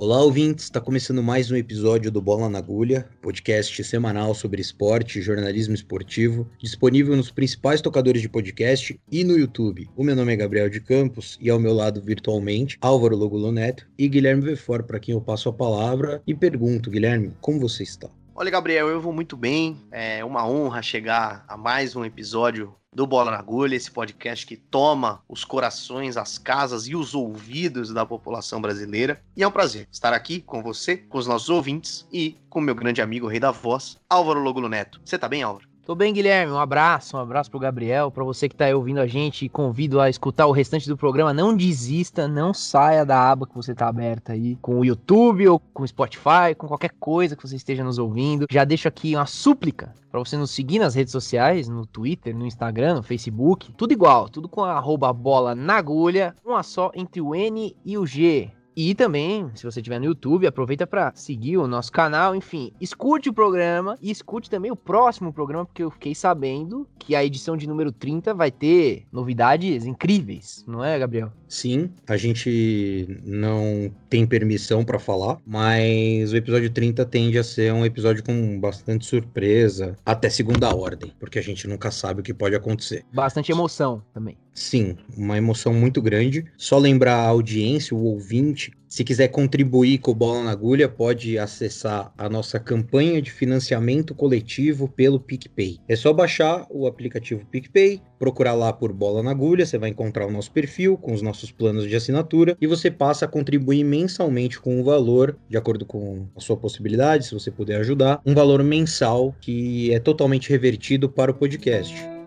Olá, ouvintes! Está começando mais um episódio do Bola na Agulha, podcast semanal sobre esporte e jornalismo esportivo, disponível nos principais tocadores de podcast e no YouTube. O meu nome é Gabriel de Campos e ao meu lado virtualmente, Álvaro Logulo Neto e Guilherme Vefor, para quem eu passo a palavra e pergunto, Guilherme, como você está? Olha, Gabriel, eu vou muito bem. É uma honra chegar a mais um episódio do Bola na Agulha, esse podcast que toma os corações, as casas e os ouvidos da população brasileira. E é um prazer estar aqui com você, com os nossos ouvintes e com meu grande amigo, o rei da voz, Álvaro Logulo Neto. Você tá bem, Álvaro? Tô bem, Guilherme. Um abraço, um abraço pro Gabriel, para você que tá aí ouvindo a gente e convido a escutar o restante do programa. Não desista, não saia da aba que você tá aberta aí, com o YouTube ou com o Spotify, com qualquer coisa que você esteja nos ouvindo. Já deixo aqui uma súplica para você nos seguir nas redes sociais, no Twitter, no Instagram, no Facebook. Tudo igual, tudo com a arroba bola na agulha, uma só entre o N e o G. E também, se você estiver no YouTube, aproveita para seguir o nosso canal. Enfim, escute o programa e escute também o próximo programa, porque eu fiquei sabendo que a edição de número 30 vai ter novidades incríveis, não é, Gabriel? Sim, a gente não tem permissão para falar, mas o episódio 30 tende a ser um episódio com bastante surpresa, até segunda ordem, porque a gente nunca sabe o que pode acontecer. Bastante emoção também. Sim, uma emoção muito grande. Só lembrar a audiência, o ouvinte, se quiser contribuir com o Bola na Agulha, pode acessar a nossa campanha de financiamento coletivo pelo PicPay. É só baixar o aplicativo PicPay, procurar lá por Bola na Agulha, você vai encontrar o nosso perfil com os nossos planos de assinatura e você passa a contribuir mensalmente com um valor, de acordo com a sua possibilidade, se você puder ajudar, um valor mensal que é totalmente revertido para o podcast.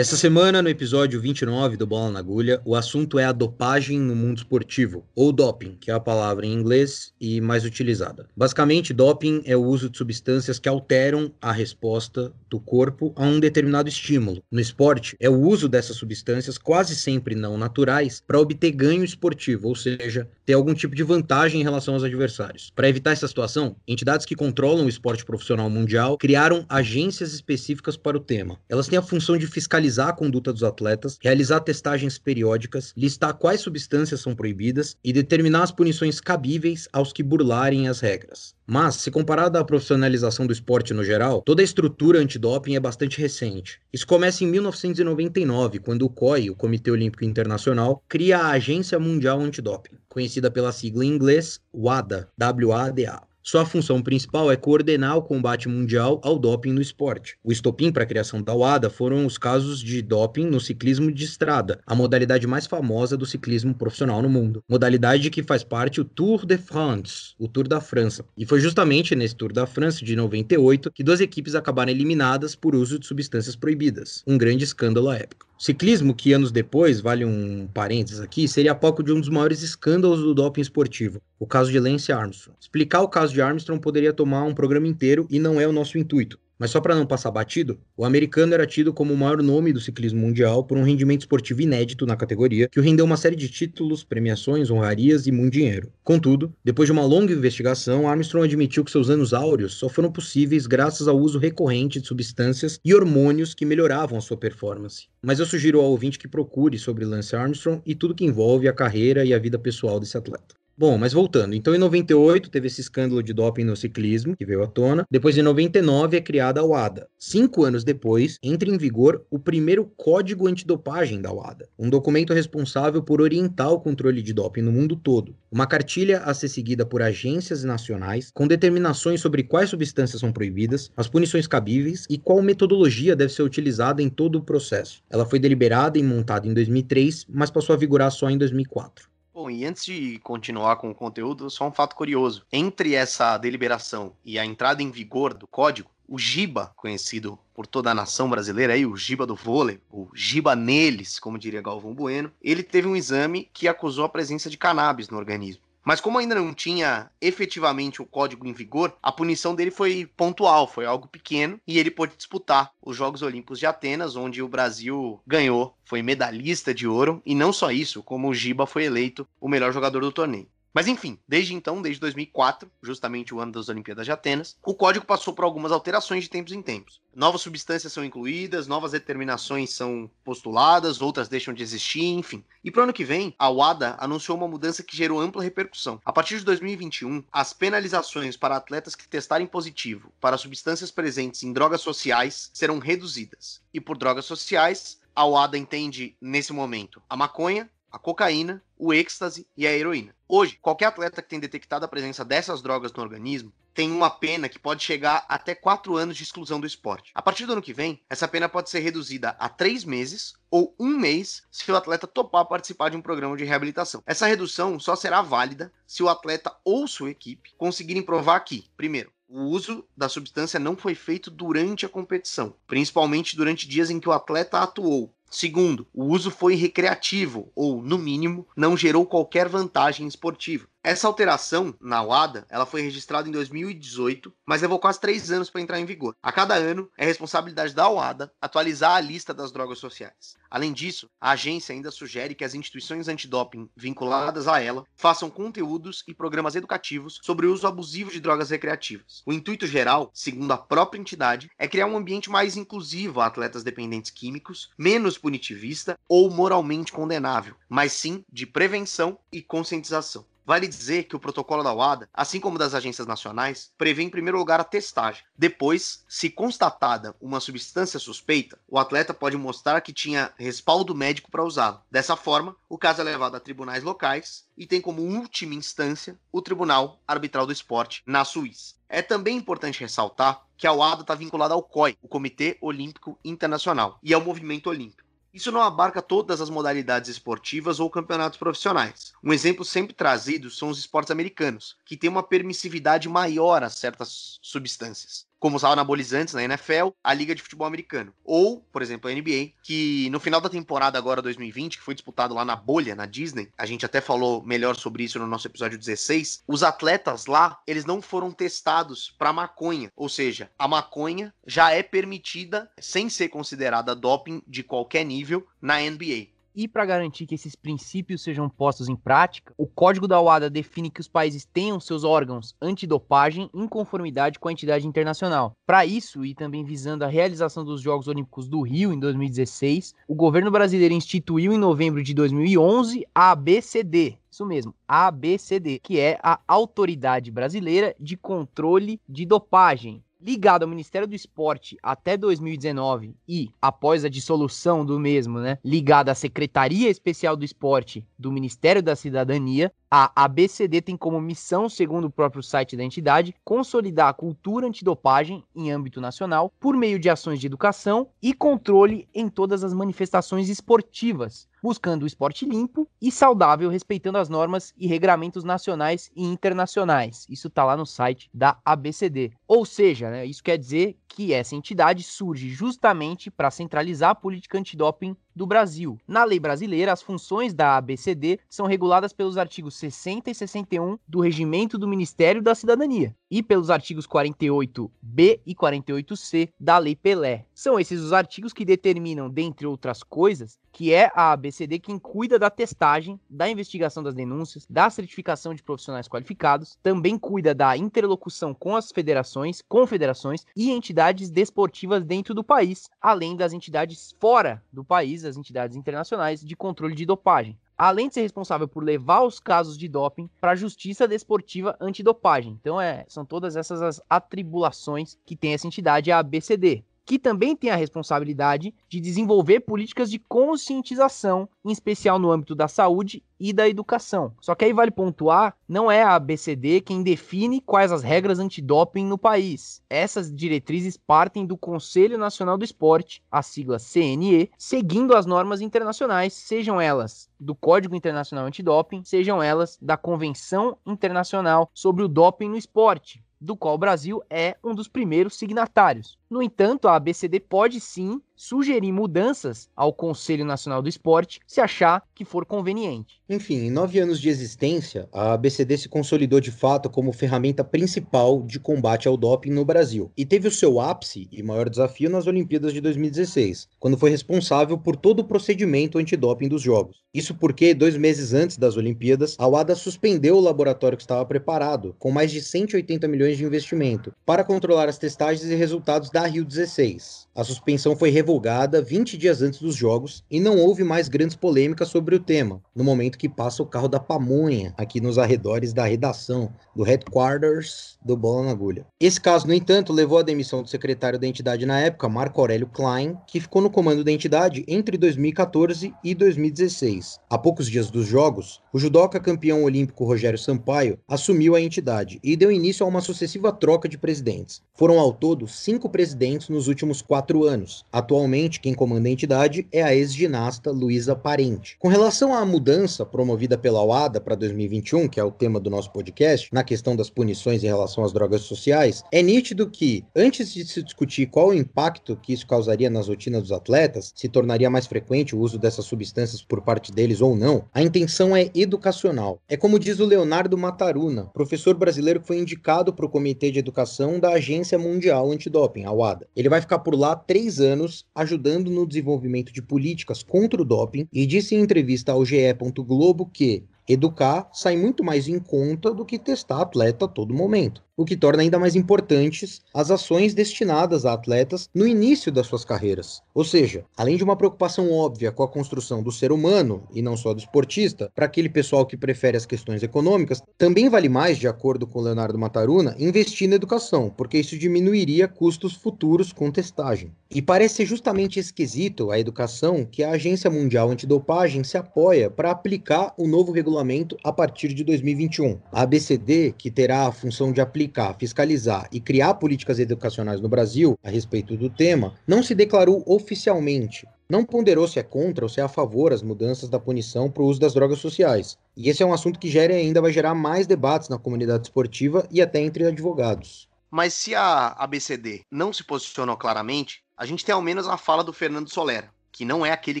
Essa semana, no episódio 29 do Bola na Agulha, o assunto é a dopagem no mundo esportivo, ou doping, que é a palavra em inglês e mais utilizada. Basicamente, doping é o uso de substâncias que alteram a resposta do corpo a um determinado estímulo. No esporte, é o uso dessas substâncias, quase sempre não naturais, para obter ganho esportivo, ou seja, ter algum tipo de vantagem em relação aos adversários. Para evitar essa situação, entidades que controlam o esporte profissional mundial criaram agências específicas para o tema. Elas têm a função de fiscalizar fiscalizar a conduta dos atletas, realizar testagens periódicas, listar quais substâncias são proibidas e determinar as punições cabíveis aos que burlarem as regras. Mas, se comparado à profissionalização do esporte no geral, toda a estrutura antidoping é bastante recente. Isso começa em 1999, quando o COI, o Comitê Olímpico Internacional, cria a Agência Mundial Antidoping, conhecida pela sigla em inglês WADA, W-A-D-A. Sua função principal é coordenar o combate mundial ao doping no esporte. O estopim para a criação da WADA foram os casos de doping no ciclismo de estrada, a modalidade mais famosa do ciclismo profissional no mundo. Modalidade que faz parte o Tour de France, o Tour da França. E foi justamente nesse Tour da França de 98 que duas equipes acabaram eliminadas por uso de substâncias proibidas. Um grande escândalo à época. Ciclismo, que anos depois, vale um parênteses aqui, seria palco de um dos maiores escândalos do doping esportivo, o caso de Lance Armstrong. Explicar o caso de Armstrong poderia tomar um programa inteiro e não é o nosso intuito. Mas só para não passar batido, o americano era tido como o maior nome do ciclismo mundial por um rendimento esportivo inédito na categoria, que o rendeu uma série de títulos, premiações, honrarias e muito dinheiro. Contudo, depois de uma longa investigação, Armstrong admitiu que seus anos áureos só foram possíveis graças ao uso recorrente de substâncias e hormônios que melhoravam a sua performance. Mas eu sugiro ao ouvinte que procure sobre Lance Armstrong e tudo que envolve a carreira e a vida pessoal desse atleta. Bom, mas voltando. Então, em 98, teve esse escândalo de doping no ciclismo, que veio à tona. Depois, em 99, é criada a WADA. Cinco anos depois, entra em vigor o primeiro Código Antidopagem da WADA, um documento responsável por orientar o controle de doping no mundo todo. Uma cartilha a ser seguida por agências nacionais, com determinações sobre quais substâncias são proibidas, as punições cabíveis e qual metodologia deve ser utilizada em todo o processo. Ela foi deliberada e montada em 2003, mas passou a vigorar só em 2004. Bom, e antes de continuar com o conteúdo, só um fato curioso. Entre essa deliberação e a entrada em vigor do código, o Giba, conhecido por toda a nação brasileira aí, o Giba do vôlei, o Giba neles, como diria Galvão Bueno, ele teve um exame que acusou a presença de cannabis no organismo. Mas como ainda não tinha efetivamente o código em vigor, a punição dele foi pontual, foi algo pequeno, e ele pôde disputar os Jogos Olímpicos de Atenas, onde o Brasil ganhou, foi medalhista de ouro, e não só isso, como o Giba foi eleito o melhor jogador do torneio. Mas enfim, desde então, desde 2004, justamente o ano das Olimpíadas de Atenas, o código passou por algumas alterações de tempos em tempos. Novas substâncias são incluídas, novas determinações são postuladas, outras deixam de existir, enfim. E para o ano que vem, a WADA anunciou uma mudança que gerou ampla repercussão. A partir de 2021, as penalizações para atletas que testarem positivo para substâncias presentes em drogas sociais serão reduzidas. E por drogas sociais, a WADA entende nesse momento a maconha, a cocaína, o êxtase e a heroína. Hoje, qualquer atleta que tem detectado a presença dessas drogas no organismo tem uma pena que pode chegar até 4 anos de exclusão do esporte. A partir do ano que vem, essa pena pode ser reduzida a 3 meses ou um mês se o atleta topar participar de um programa de reabilitação. Essa redução só será válida se o atleta ou sua equipe conseguirem provar que, primeiro, o uso da substância não foi feito durante a competição, principalmente durante dias em que o atleta atuou, Segundo, o uso foi recreativo ou, no mínimo, não gerou qualquer vantagem esportiva. Essa alteração na WADA ela foi registrada em 2018, mas levou quase três anos para entrar em vigor. A cada ano, é responsabilidade da WADA atualizar a lista das drogas sociais. Além disso, a agência ainda sugere que as instituições antidoping vinculadas a ela façam conteúdos e programas educativos sobre o uso abusivo de drogas recreativas. O intuito geral, segundo a própria entidade, é criar um ambiente mais inclusivo a atletas dependentes químicos, menos punitivista ou moralmente condenável, mas sim de prevenção e conscientização. Vale dizer que o protocolo da WADA, assim como das agências nacionais, prevê em primeiro lugar a testagem. Depois, se constatada uma substância suspeita, o atleta pode mostrar que tinha respaldo médico para usá-lo. Dessa forma, o caso é levado a tribunais locais e tem como última instância o Tribunal Arbitral do Esporte na Suíça. É também importante ressaltar que a WADA está vinculada ao COI, o Comitê Olímpico Internacional, e ao Movimento Olímpico. Isso não abarca todas as modalidades esportivas ou campeonatos profissionais. Um exemplo sempre trazido são os esportes americanos, que têm uma permissividade maior a certas substâncias como os anabolizantes na NFL, a Liga de Futebol Americano. Ou, por exemplo, a NBA, que no final da temporada agora 2020, que foi disputado lá na bolha, na Disney, a gente até falou melhor sobre isso no nosso episódio 16, os atletas lá, eles não foram testados para maconha, ou seja, a maconha já é permitida sem ser considerada doping de qualquer nível na NBA. E para garantir que esses princípios sejam postos em prática, o Código da OADA define que os países tenham seus órgãos antidopagem em conformidade com a entidade internacional. Para isso, e também visando a realização dos Jogos Olímpicos do Rio em 2016, o governo brasileiro instituiu em novembro de 2011 a ABCD, isso mesmo, ABCD, que é a Autoridade Brasileira de Controle de Dopagem ligado ao Ministério do Esporte até 2019 e, após a dissolução do mesmo, né, ligado à Secretaria Especial do Esporte do Ministério da Cidadania, a ABCD tem como missão, segundo o próprio site da entidade, consolidar a cultura antidopagem em âmbito nacional por meio de ações de educação e controle em todas as manifestações esportivas, buscando o esporte limpo e saudável, respeitando as normas e regramentos nacionais e internacionais. Isso está lá no site da ABCD. Ou seja, né, isso quer dizer que essa entidade surge justamente para centralizar a política antidoping do Brasil. Na lei brasileira, as funções da ABCD são reguladas pelos artigos 60 e 61 do Regimento do Ministério da Cidadania e pelos artigos 48b e 48c da Lei Pelé. São esses os artigos que determinam, dentre outras coisas, que é a ABCD quem cuida da testagem, da investigação das denúncias, da certificação de profissionais qualificados, também cuida da interlocução com as federações, confederações e entidades desportivas dentro do país, além das entidades fora do país, as entidades internacionais de controle de dopagem além de ser responsável por levar os casos de doping para a Justiça Desportiva Antidopagem. Então, é, são todas essas as atribulações que tem essa entidade, a ABCD que também tem a responsabilidade de desenvolver políticas de conscientização, em especial no âmbito da saúde e da educação. Só que aí vale pontuar, não é a ABCD quem define quais as regras antidoping no país. Essas diretrizes partem do Conselho Nacional do Esporte, a sigla CNE, seguindo as normas internacionais, sejam elas do Código Internacional Antidoping, sejam elas da Convenção Internacional sobre o Doping no Esporte, do qual o Brasil é um dos primeiros signatários. No entanto, a ABCD pode sim sugerir mudanças ao Conselho Nacional do Esporte se achar que for conveniente. Enfim, em nove anos de existência, a ABCD se consolidou de fato como ferramenta principal de combate ao doping no Brasil e teve o seu ápice e maior desafio nas Olimpíadas de 2016, quando foi responsável por todo o procedimento antidoping dos Jogos. Isso porque, dois meses antes das Olimpíadas, a WADA suspendeu o laboratório que estava preparado, com mais de 180 milhões de investimento, para controlar as testagens e resultados da Rio 16. A suspensão foi revogada 20 dias antes dos Jogos e não houve mais grandes polêmicas sobre o tema, no momento que passa o carro da pamonha aqui nos arredores da redação, do headquarters do Bola na Agulha. Esse caso, no entanto, levou à demissão do secretário da entidade na época, Marco Aurélio Klein, que ficou no comando da entidade entre 2014 e 2016. Há poucos dias dos Jogos, o judoca campeão olímpico Rogério Sampaio assumiu a entidade e deu início a uma sucessiva troca de presidentes. Foram ao todo cinco presidentes nos últimos quatro anos. Atualmente, quem comanda a entidade é a ex-ginasta Luísa Parente. Com relação à mudança promovida pela OADA para 2021, que é o tema do nosso podcast, na questão das punições em relação às drogas sociais, é nítido que, antes de se discutir qual o impacto que isso causaria nas rotinas dos atletas, se tornaria mais frequente o uso dessas substâncias por parte deles ou não, a intenção é educacional. É como diz o Leonardo Mataruna, professor brasileiro que foi indicado para o Comitê de Educação da Agência Mundial Antidoping, a WADA. Ele vai ficar por lá três anos ajudando no desenvolvimento de políticas contra o doping e disse em entrevista ao GE. Globo que educar sai muito mais em conta do que testar atleta a todo momento o que torna ainda mais importantes as ações destinadas a atletas no início das suas carreiras. Ou seja, além de uma preocupação óbvia com a construção do ser humano e não só do esportista, para aquele pessoal que prefere as questões econômicas, também vale mais, de acordo com Leonardo Mataruna, investir na educação, porque isso diminuiria custos futuros com testagem. E parece ser justamente esquisito a educação que a Agência Mundial Antidopagem se apoia para aplicar o novo regulamento a partir de 2021. A ABCD, que terá a função de aplicar verificar, fiscalizar e criar políticas educacionais no Brasil a respeito do tema, não se declarou oficialmente. Não ponderou se é contra ou se é a favor as mudanças da punição para o uso das drogas sociais. E esse é um assunto que gera e ainda vai gerar mais debates na comunidade esportiva e até entre advogados. Mas se a ABCD não se posicionou claramente, a gente tem ao menos a fala do Fernando Solera, que não é aquele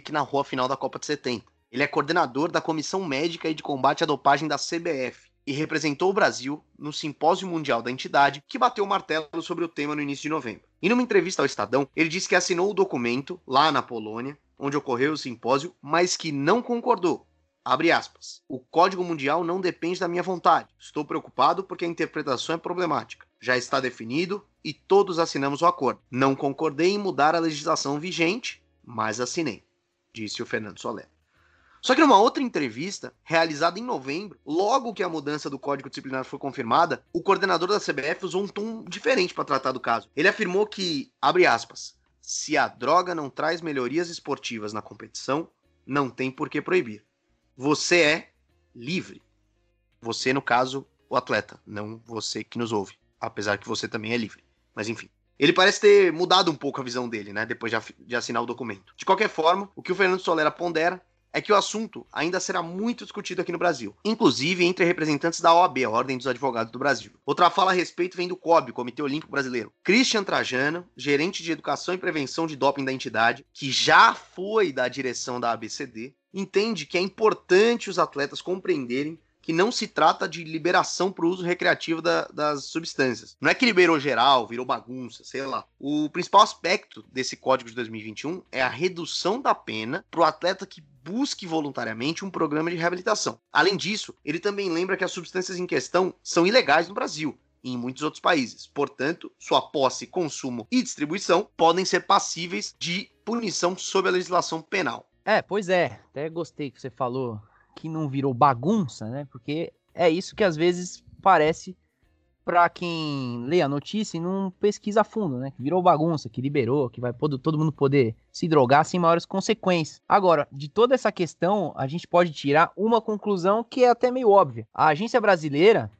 que narrou a final da Copa de 70. Ele é coordenador da Comissão Médica e de Combate à Dopagem da CBF e representou o Brasil no Simpósio Mundial da entidade, que bateu o martelo sobre o tema no início de novembro. E numa entrevista ao Estadão, ele disse que assinou o documento lá na Polônia, onde ocorreu o simpósio, mas que não concordou. Abre aspas. O Código Mundial não depende da minha vontade. Estou preocupado porque a interpretação é problemática. Já está definido e todos assinamos o acordo. Não concordei em mudar a legislação vigente, mas assinei, disse o Fernando Soler. Só que numa outra entrevista, realizada em novembro, logo que a mudança do código disciplinar foi confirmada, o coordenador da CBF usou um tom diferente para tratar do caso. Ele afirmou que, abre aspas, se a droga não traz melhorias esportivas na competição, não tem por que proibir. Você é livre. Você, no caso, o atleta, não você que nos ouve. Apesar que você também é livre. Mas enfim. Ele parece ter mudado um pouco a visão dele, né? Depois de, assinar o documento. De qualquer forma, o que o Fernando Solera pondera é que o assunto ainda será muito discutido aqui no Brasil, inclusive entre representantes da OAB, a Ordem dos Advogados do Brasil. Outra fala a respeito vem do COB, Comitê Olímpico Brasileiro. Christian Trajano, gerente de Educação e Prevenção de Doping da entidade, que já foi da direção da ABCD, entende que é importante os atletas compreenderem que não se trata de liberação para o uso recreativo da, das substâncias. Não é que liberou geral, virou bagunça, sei lá. O principal aspecto desse código de 2021 é a redução da pena para o atleta que busque voluntariamente um programa de reabilitação. Além disso, ele também lembra que as substâncias em questão são ilegais no Brasil e em muitos outros países. Portanto, sua posse, consumo e distribuição podem ser passíveis de punição sob a legislação penal. É, pois é. Até gostei que você falou que não virou bagunça, né? Porque é isso que às vezes parece para quem lê a notícia e não pesquisa a fundo, né? Que virou bagunça, que liberou, que vai todo mundo poder se drogar sem maiores consequências. Agora, de toda essa questão, a gente pode tirar uma conclusão que é até meio óbvia. A agência brasileira,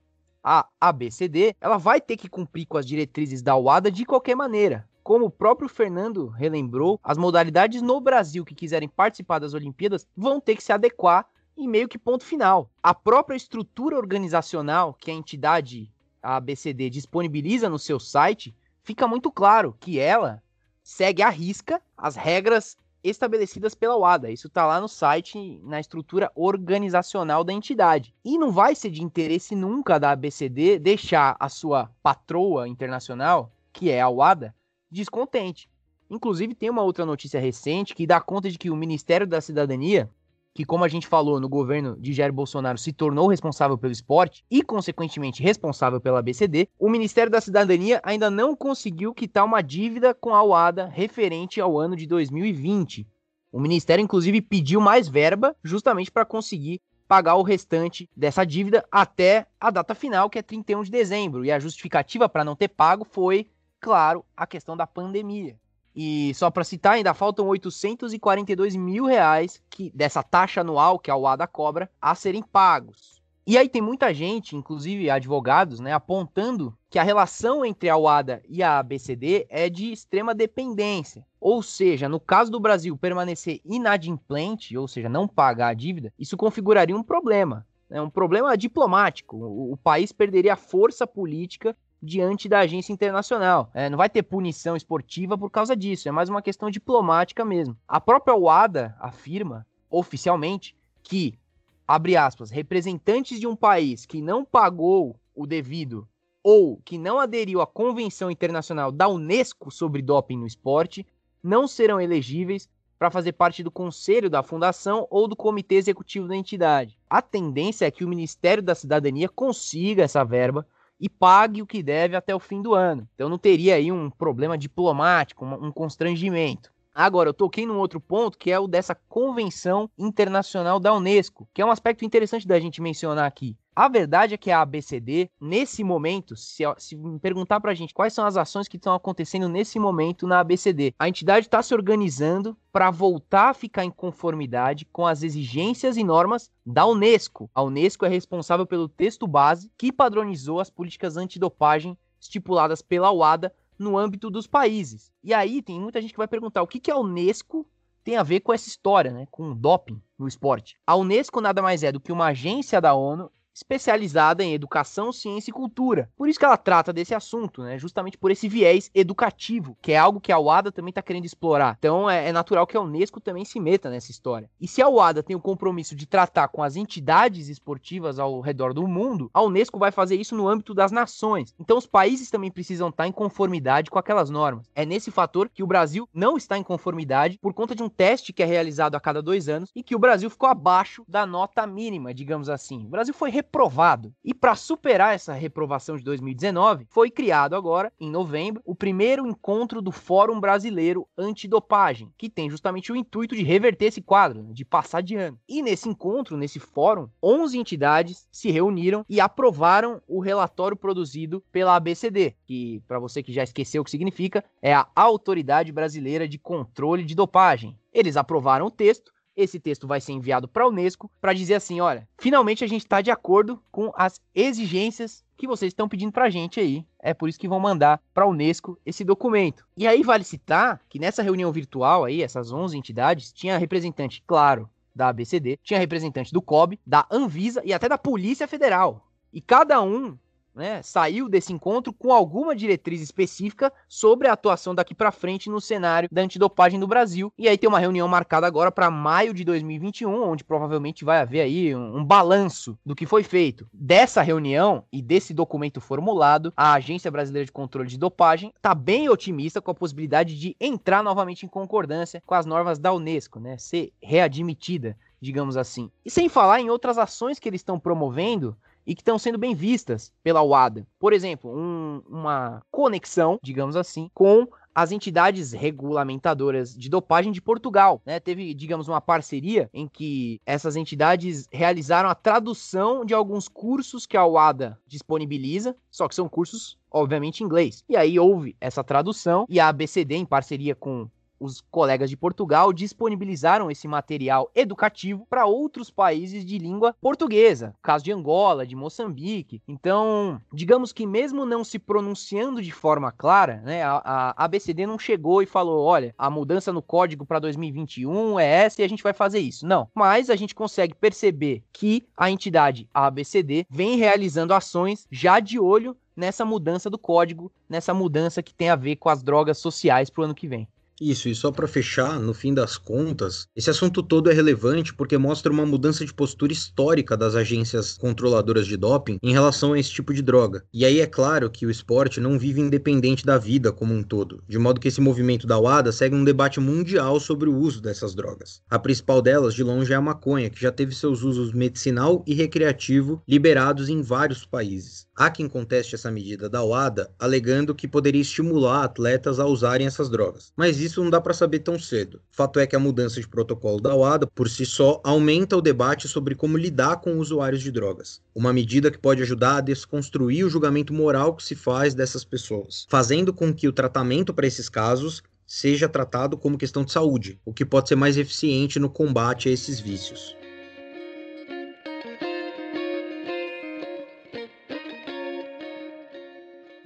a ABCD, ela vai ter que cumprir com as diretrizes da UADA de qualquer maneira. Como o próprio Fernando relembrou, as modalidades no Brasil que quiserem participar das Olimpíadas vão ter que se adequar e meio que ponto final. A própria estrutura organizacional que a entidade a ABCD disponibiliza no seu site, fica muito claro que ela segue à risca as regras estabelecidas pela UADA. Isso está lá no site, na estrutura organizacional da entidade. E não vai ser de interesse nunca da ABCD deixar a sua patroa internacional, que é a UADA, descontente. Inclusive, tem uma outra notícia recente que dá conta de que o Ministério da Cidadania que, como a gente falou no governo de Jair Bolsonaro, se tornou responsável pelo esporte e, consequentemente, responsável pela BCD, o Ministério da Cidadania ainda não conseguiu quitar uma dívida com a UADA referente ao ano de 2020. O Ministério, inclusive, pediu mais verba justamente para conseguir pagar o restante dessa dívida até a data final, que é 31 de dezembro. E a justificativa para não ter pago foi, claro, a questão da pandemia. E só para citar, ainda faltam 842 mil reais que, dessa taxa anual que a UADA cobra a serem pagos. E aí tem muita gente, inclusive advogados, né, apontando que a relação entre a UADA e a ABCD é de extrema dependência. Ou seja, no caso do Brasil permanecer inadimplente, ou seja, não pagar a dívida, isso configuraria um problema. Né, um problema diplomático. O, o país perderia força política diante da agência internacional. É, não vai ter punição esportiva por causa disso, é mais uma questão diplomática mesmo. A própria UADA afirma oficialmente que, abre aspas, representantes de um país que não pagou o devido ou que não aderiu à Convenção Internacional da Unesco sobre doping no esporte não serão elegíveis para fazer parte do conselho da fundação ou do comitê executivo da entidade. A tendência é que o Ministério da Cidadania consiga essa verba e pague o que deve até o fim do ano. Então não teria aí um problema diplomático, um constrangimento. Agora, eu toquei num outro ponto que é o dessa Convenção Internacional da Unesco, que é um aspecto interessante da gente mencionar aqui. A verdade é que a ABCD, nesse momento, se, se perguntar pra gente quais são as ações que estão acontecendo nesse momento na ABCD, a entidade está se organizando para voltar a ficar em conformidade com as exigências e normas da Unesco. A Unesco é responsável pelo texto base que padronizou as políticas antidopagem estipuladas pela UADA no âmbito dos países. E aí tem muita gente que vai perguntar o que, que a Unesco tem a ver com essa história, né, com o doping no esporte. A Unesco nada mais é do que uma agência da ONU especializada em educação, ciência e cultura. Por isso que ela trata desse assunto, né? Justamente por esse viés educativo, que é algo que a UADA também está querendo explorar. Então é, é, natural que a Unesco também se meta nessa história. E se a UADA tem o compromisso de tratar com as entidades esportivas ao redor do mundo, a Unesco vai fazer isso no âmbito das nações. Então os países também precisam estar em conformidade com aquelas normas. É nesse fator que o Brasil não está em conformidade por conta de um teste que é realizado a cada dois anos e que o Brasil ficou abaixo da nota mínima, digamos assim. O Brasil foi reprovado. E para superar essa reprovação de 2019, foi criado agora, em novembro, o primeiro encontro do Fórum Brasileiro Antidopagem, que tem justamente o intuito de reverter esse quadro, né, de passar de ano. E nesse encontro, nesse fórum, 11 entidades se reuniram e aprovaram o relatório produzido pela ABCD, que, para você que já esqueceu o que significa, é a Autoridade Brasileira de Controle de Dopagem. Eles aprovaram o texto esse texto vai ser enviado para a Unesco para dizer assim: olha, finalmente a gente está de acordo com as exigências que vocês estão pedindo para a gente aí. É por isso que vão mandar para a Unesco esse documento. E aí vale citar que nessa reunião virtual aí, essas 11 entidades, tinha representante, claro, da ABCD, tinha representante do COB, da Anvisa e até da Polícia Federal. E cada um né, saiu desse encontro com alguma diretriz específica sobre a atuação daqui para frente no cenário da antidopagem no Brasil. E aí tem uma reunião marcada agora para maio de 2021, onde provavelmente vai haver aí um, um balanço do que foi feito. Dessa reunião e desse documento formulado, a Agência Brasileira de Controle de Dopagem está bem otimista com a possibilidade de entrar novamente em concordância com as normas da Unesco, né, ser readmitida digamos assim. E sem falar em outras ações que eles estão promovendo e que estão sendo bem vistas pela UADA. Por exemplo, um, uma conexão, digamos assim, com as entidades regulamentadoras de dopagem de Portugal. Né? Teve, digamos, uma parceria em que essas entidades realizaram a tradução de alguns cursos que a UADA disponibiliza, só que são cursos, obviamente, em inglês. E aí houve essa tradução e a ABCD, em parceria com os colegas de Portugal disponibilizaram esse material educativo para outros países de língua portuguesa, caso de Angola, de Moçambique. Então, digamos que mesmo não se pronunciando de forma clara, né, a, a ABCD não chegou e falou, olha, a mudança no código para 2021 é essa e a gente vai fazer isso. Não, mas a gente consegue perceber que a entidade ABCD vem realizando ações já de olho nessa mudança do código, nessa mudança que tem a ver com as drogas sociais para o ano que vem. Isso, e só para fechar, no fim das contas, esse assunto todo é relevante porque mostra uma mudança de postura histórica das agências controladoras de doping em relação a esse tipo de droga. E aí é claro que o esporte não vive independente da vida como um todo, de modo que esse movimento da WADA segue um debate mundial sobre o uso dessas drogas. A principal delas, de longe, é a maconha, que já teve seus usos medicinal e recreativo liberados em vários países. Há quem conteste essa medida da WADA, alegando que poderia estimular atletas a usarem essas drogas. Mas isso não dá para saber tão cedo. Fato é que a mudança de protocolo da WADA, por si só, aumenta o debate sobre como lidar com usuários de drogas. Uma medida que pode ajudar a desconstruir o julgamento moral que se faz dessas pessoas, fazendo com que o tratamento para esses casos seja tratado como questão de saúde, o que pode ser mais eficiente no combate a esses vícios.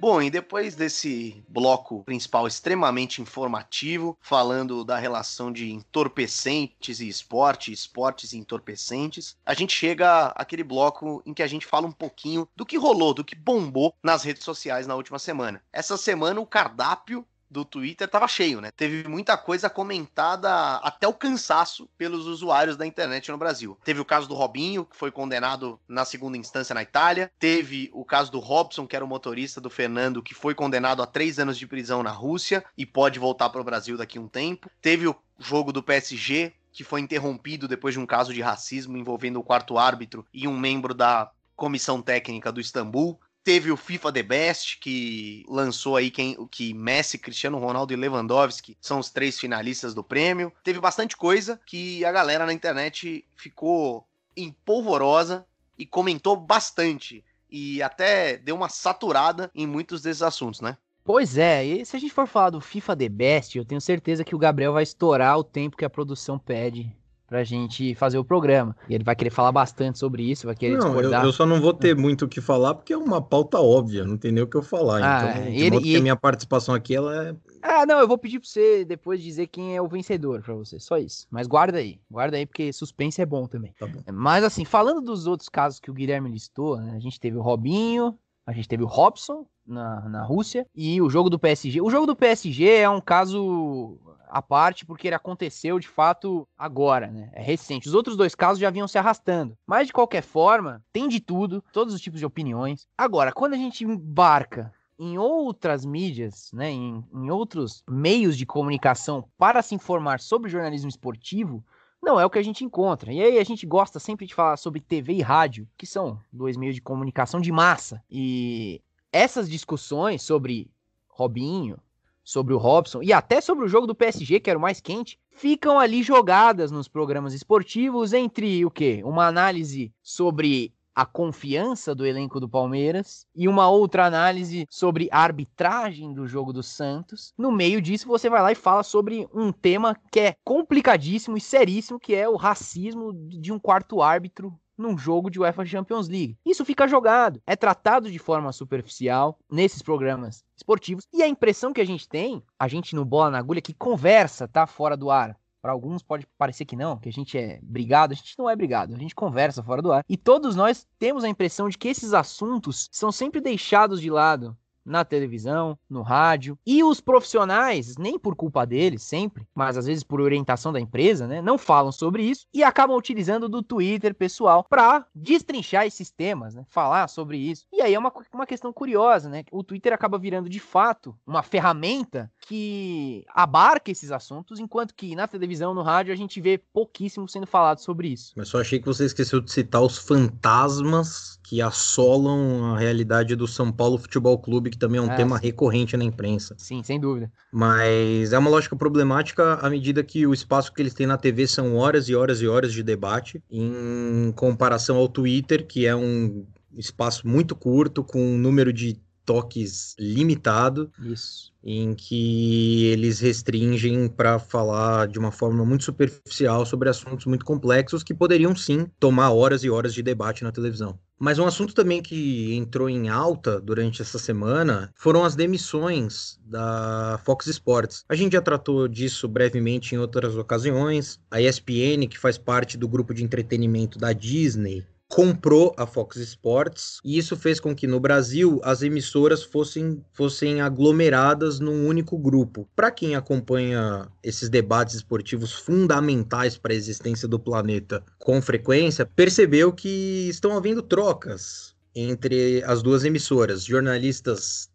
Bom, e depois desse bloco principal extremamente informativo, falando da relação de entorpecentes e esporte, esportes e entorpecentes, a gente chega àquele bloco em que a gente fala um pouquinho do que rolou, do que bombou nas redes sociais na última semana. Essa semana o cardápio do Twitter tava cheio, né? Teve muita coisa comentada até o cansaço pelos usuários da internet no Brasil. Teve o caso do Robinho, que foi condenado na segunda instância na Itália. Teve o caso do Robson, que era o motorista do Fernando, que foi condenado a três anos de prisão na Rússia e pode voltar para o Brasil daqui a um tempo. Teve o jogo do PSG, que foi interrompido depois de um caso de racismo envolvendo o quarto árbitro e um membro da comissão técnica do Istambul. Teve o FIFA The Best, que lançou aí quem, que Messi, Cristiano Ronaldo e Lewandowski são os três finalistas do prêmio. Teve bastante coisa que a galera na internet ficou empolvorosa e comentou bastante. E até deu uma saturada em muitos desses assuntos, né? Pois é, e se a gente for falar do FIFA The Best, eu tenho certeza que o Gabriel vai estourar o tempo que a produção pede pra gente fazer o programa. E ele vai querer falar bastante sobre isso, vai querer não, discordar. Eu, eu só não vou ter muito o que falar, porque é uma pauta óbvia, não tem nem o que eu falar. Ah, então, ele, e... a minha participação aqui, ela é... Ah, não, eu vou pedir pra você depois dizer quem é o vencedor pra você, só isso. Mas guarda aí, guarda aí, porque suspense é bom também. Tá bom. Mas assim, falando dos outros casos que o Guilherme listou, né, a gente teve o Robinho, a gente teve o Robson na, na Rússia e o jogo do PSG. O jogo do PSG é um caso à parte, porque ele aconteceu de fato agora, né? É recente. Os outros dois casos já vinham se arrastando. Mas de qualquer forma, tem de tudo, todos os tipos de opiniões. Agora, quando a gente embarca em outras mídias, né, em, em outros meios de comunicação para se informar sobre jornalismo esportivo, não é o que a gente encontra. E aí a gente gosta sempre de falar sobre TV e rádio, que são dois meios de comunicação de massa. E essas discussões sobre Robinho, sobre o Robson e até sobre o jogo do PSG, que era o mais quente, ficam ali jogadas nos programas esportivos entre o quê? Uma análise sobre a confiança do elenco do Palmeiras e uma outra análise sobre a arbitragem do jogo do Santos. No meio disso, você vai lá e fala sobre um tema que é complicadíssimo e seríssimo, que é o racismo de um quarto árbitro num jogo de UEFA Champions League. Isso fica jogado, é tratado de forma superficial nesses programas esportivos e a impressão que a gente tem, a gente no bola na agulha que conversa, tá fora do ar. Para alguns pode parecer que não, que a gente é brigado, a gente não é brigado, a gente conversa fora do ar. E todos nós temos a impressão de que esses assuntos são sempre deixados de lado na televisão, no rádio. E os profissionais, nem por culpa deles, sempre, mas às vezes por orientação da empresa, né, não falam sobre isso e acabam utilizando do Twitter pessoal para destrinchar esses temas, né, falar sobre isso. E aí é uma, uma questão curiosa, né? O Twitter acaba virando de fato uma ferramenta que abarca esses assuntos, enquanto que na televisão, no rádio, a gente vê pouquíssimo sendo falado sobre isso. Mas só achei que você esqueceu de citar os fantasmas que assolam a realidade do São Paulo Futebol Clube, que também é um é, tema sim. recorrente na imprensa. Sim, sem dúvida. Mas é uma lógica problemática à medida que o espaço que eles têm na TV são horas e horas e horas de debate, em comparação ao Twitter, que é um espaço muito curto, com um número de toques limitado. Isso. Em que eles restringem para falar de uma forma muito superficial sobre assuntos muito complexos que poderiam sim tomar horas e horas de debate na televisão. Mas um assunto também que entrou em alta durante essa semana foram as demissões da Fox Sports. A gente já tratou disso brevemente em outras ocasiões. A ESPN, que faz parte do grupo de entretenimento da Disney, comprou a Fox Sports e isso fez com que no Brasil as emissoras fossem, fossem aglomeradas num único grupo. Para quem acompanha esses debates esportivos fundamentais para a existência do planeta com frequência, percebeu que estão havendo trocas entre as duas emissoras. Jornalistas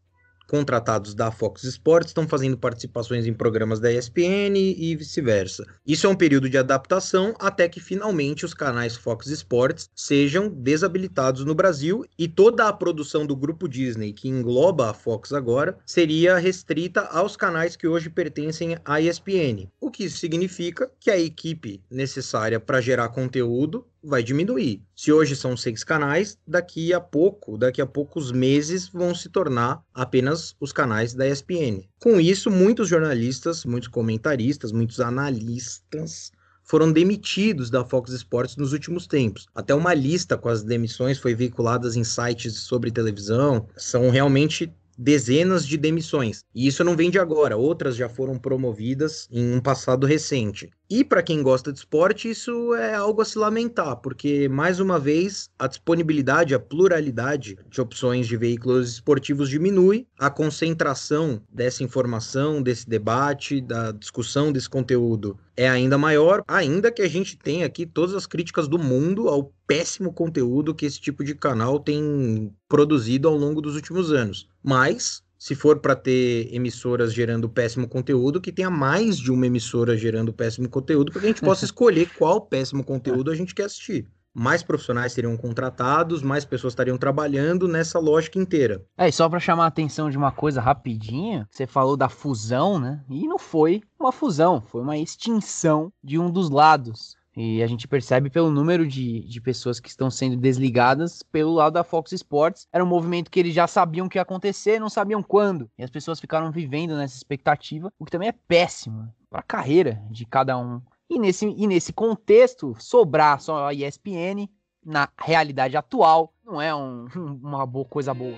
contratados da Fox Sports estão fazendo participações em programas da ESPN e vice-versa. Isso é um período de adaptação até que finalmente os canais Fox Sports sejam desabilitados no Brasil e toda a produção do grupo Disney, que engloba a Fox agora, seria restrita aos canais que hoje pertencem à ESPN. O que isso significa que a equipe necessária para gerar conteúdo vai diminuir. Se hoje são seis canais, daqui a pouco, daqui a poucos meses, vão se tornar apenas os canais da ESPN. Com isso, muitos jornalistas, muitos comentaristas, muitos analistas foram demitidos da Fox Sports nos últimos tempos. Até uma lista com as demissões foi veiculada em sites sobre televisão. São realmente dezenas de demissões. E isso não vem de agora, outras já foram promovidas em um passado recente. E para quem gosta de esporte, isso é algo a se lamentar, porque mais uma vez a disponibilidade, a pluralidade de opções de veículos esportivos diminui, a concentração dessa informação, desse debate, da discussão desse conteúdo é ainda maior, ainda que a gente tenha aqui todas as críticas do mundo ao péssimo conteúdo que esse tipo de canal tem produzido ao longo dos últimos anos. Mas se for para ter emissoras gerando péssimo conteúdo, que tenha mais de uma emissora gerando péssimo conteúdo, para que a gente possa escolher qual péssimo conteúdo a gente quer assistir. Mais profissionais seriam contratados, mais pessoas estariam trabalhando nessa lógica inteira. É, e só para chamar a atenção de uma coisa rapidinha, você falou da fusão, né? E não foi uma fusão, foi uma extinção de um dos lados. E a gente percebe pelo número de, de pessoas que estão sendo desligadas pelo lado da Fox Sports. Era um movimento que eles já sabiam que ia acontecer, não sabiam quando. E as pessoas ficaram vivendo nessa expectativa, o que também é péssimo para a carreira de cada um. E nesse, e nesse contexto, sobrar só a ESPN, na realidade atual, não é um, uma boa, coisa boa.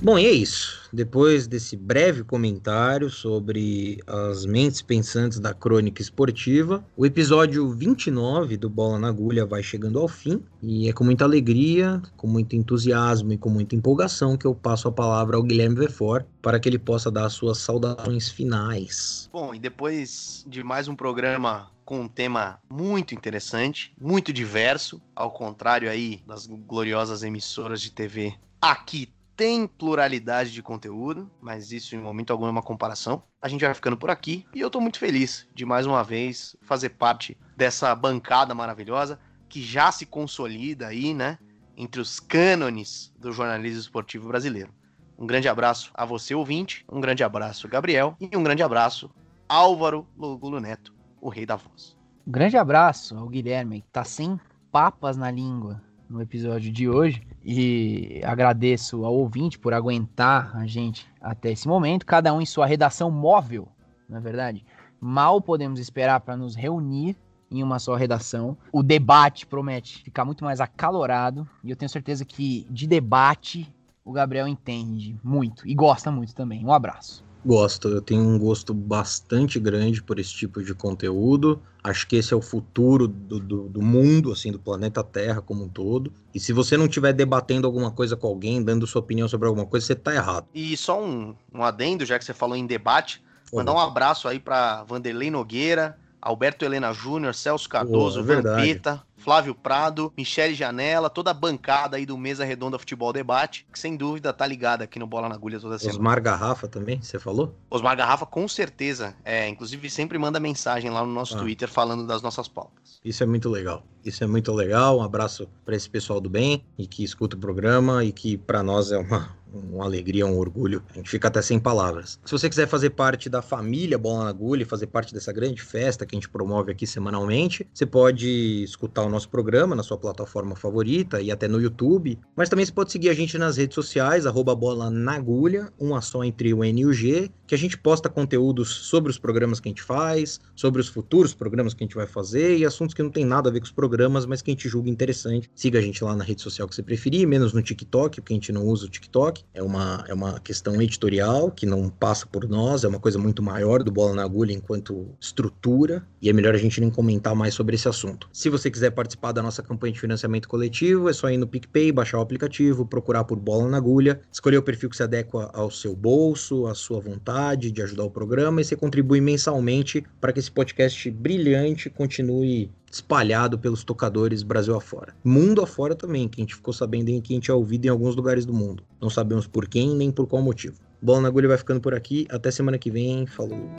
Bom, e é isso. Depois desse breve comentário sobre as mentes pensantes da crônica esportiva, o episódio 29 do Bola na Agulha vai chegando ao fim e é com muita alegria, com muito entusiasmo e com muita empolgação que eu passo a palavra ao Guilherme Vefor para que ele possa dar as suas saudações finais. Bom, e depois de mais um programa com um tema muito interessante, muito diverso, ao contrário aí das gloriosas emissoras de TV aqui tem pluralidade de conteúdo, mas isso em momento algum é uma comparação. A gente vai ficando por aqui e eu tô muito feliz de mais uma vez fazer parte dessa bancada maravilhosa que já se consolida aí, né, entre os cânones do jornalismo esportivo brasileiro. Um grande abraço a você, ouvinte, um grande abraço, Gabriel, e um grande abraço, Álvaro Logulo Neto, o rei da voz. Um grande abraço ao Guilherme, que tá sem papas na língua no episódio de hoje e agradeço ao ouvinte por aguentar a gente até esse momento, cada um em sua redação móvel, na é verdade. Mal podemos esperar para nos reunir em uma só redação. O debate promete ficar muito mais acalorado e eu tenho certeza que de debate o Gabriel entende muito e gosta muito também. Um abraço. Gosto, eu tenho um gosto bastante grande por esse tipo de conteúdo. Acho que esse é o futuro do, do, do, mundo, assim, do planeta Terra como um todo. E se você não estiver debatendo alguma coisa com alguém, dando sua opinião sobre alguma coisa, você está errado. E só um, um adendo, já que você falou em debate, mandar um abraço aí para Vanderlei Nogueira, Alberto Helena Júnior, Celso Cardoso, oh, é Vampeta, Flávio Prado, Michele Janela, toda a bancada aí do Mesa Redonda Futebol Debate, que sem dúvida tá ligada aqui no Bola na Agulha toda semana. Osmar Garrafa também, você falou? Osmar Garrafa, com certeza. É, inclusive sempre manda mensagem lá no nosso ah. Twitter falando das nossas pautas. Isso é muito legal. Isso é muito legal. Um abraço para esse pessoal do bem e que escuta o programa e que para nós é uma uma alegria, um orgulho. A gente fica até sem palavras. Se você quiser fazer parte da família Bola na Agulha e fazer parte dessa grande festa que a gente promove aqui semanalmente, você pode escutar o nosso programa na sua plataforma favorita e até no YouTube. Mas também você pode seguir a gente nas redes sociais, arroba Bola na Agulha, uma só entre o N e o G, que a gente posta conteúdos sobre os programas que a gente faz, sobre os futuros programas que a gente vai fazer e assuntos que não tem nada a ver com os programas, mas que a gente julga interessante. Siga a gente lá na rede social que você preferir, menos no TikTok, porque a gente não usa o TikTok. É uma, é uma questão editorial que não passa por nós, é uma coisa muito maior do Bola na Agulha enquanto estrutura, e é melhor a gente nem comentar mais sobre esse assunto. Se você quiser participar da nossa campanha de financiamento coletivo, é só ir no PicPay, baixar o aplicativo, procurar por Bola na Agulha, escolher o perfil que se adequa ao seu bolso, à sua vontade de ajudar o programa, e você contribui mensalmente para que esse podcast brilhante continue espalhado pelos tocadores Brasil afora. Mundo afora também, que a gente ficou sabendo em que a gente é ouvido em alguns lugares do mundo. Não sabemos por quem nem por qual motivo. Bola na agulha vai ficando por aqui. Até semana que vem. Falou.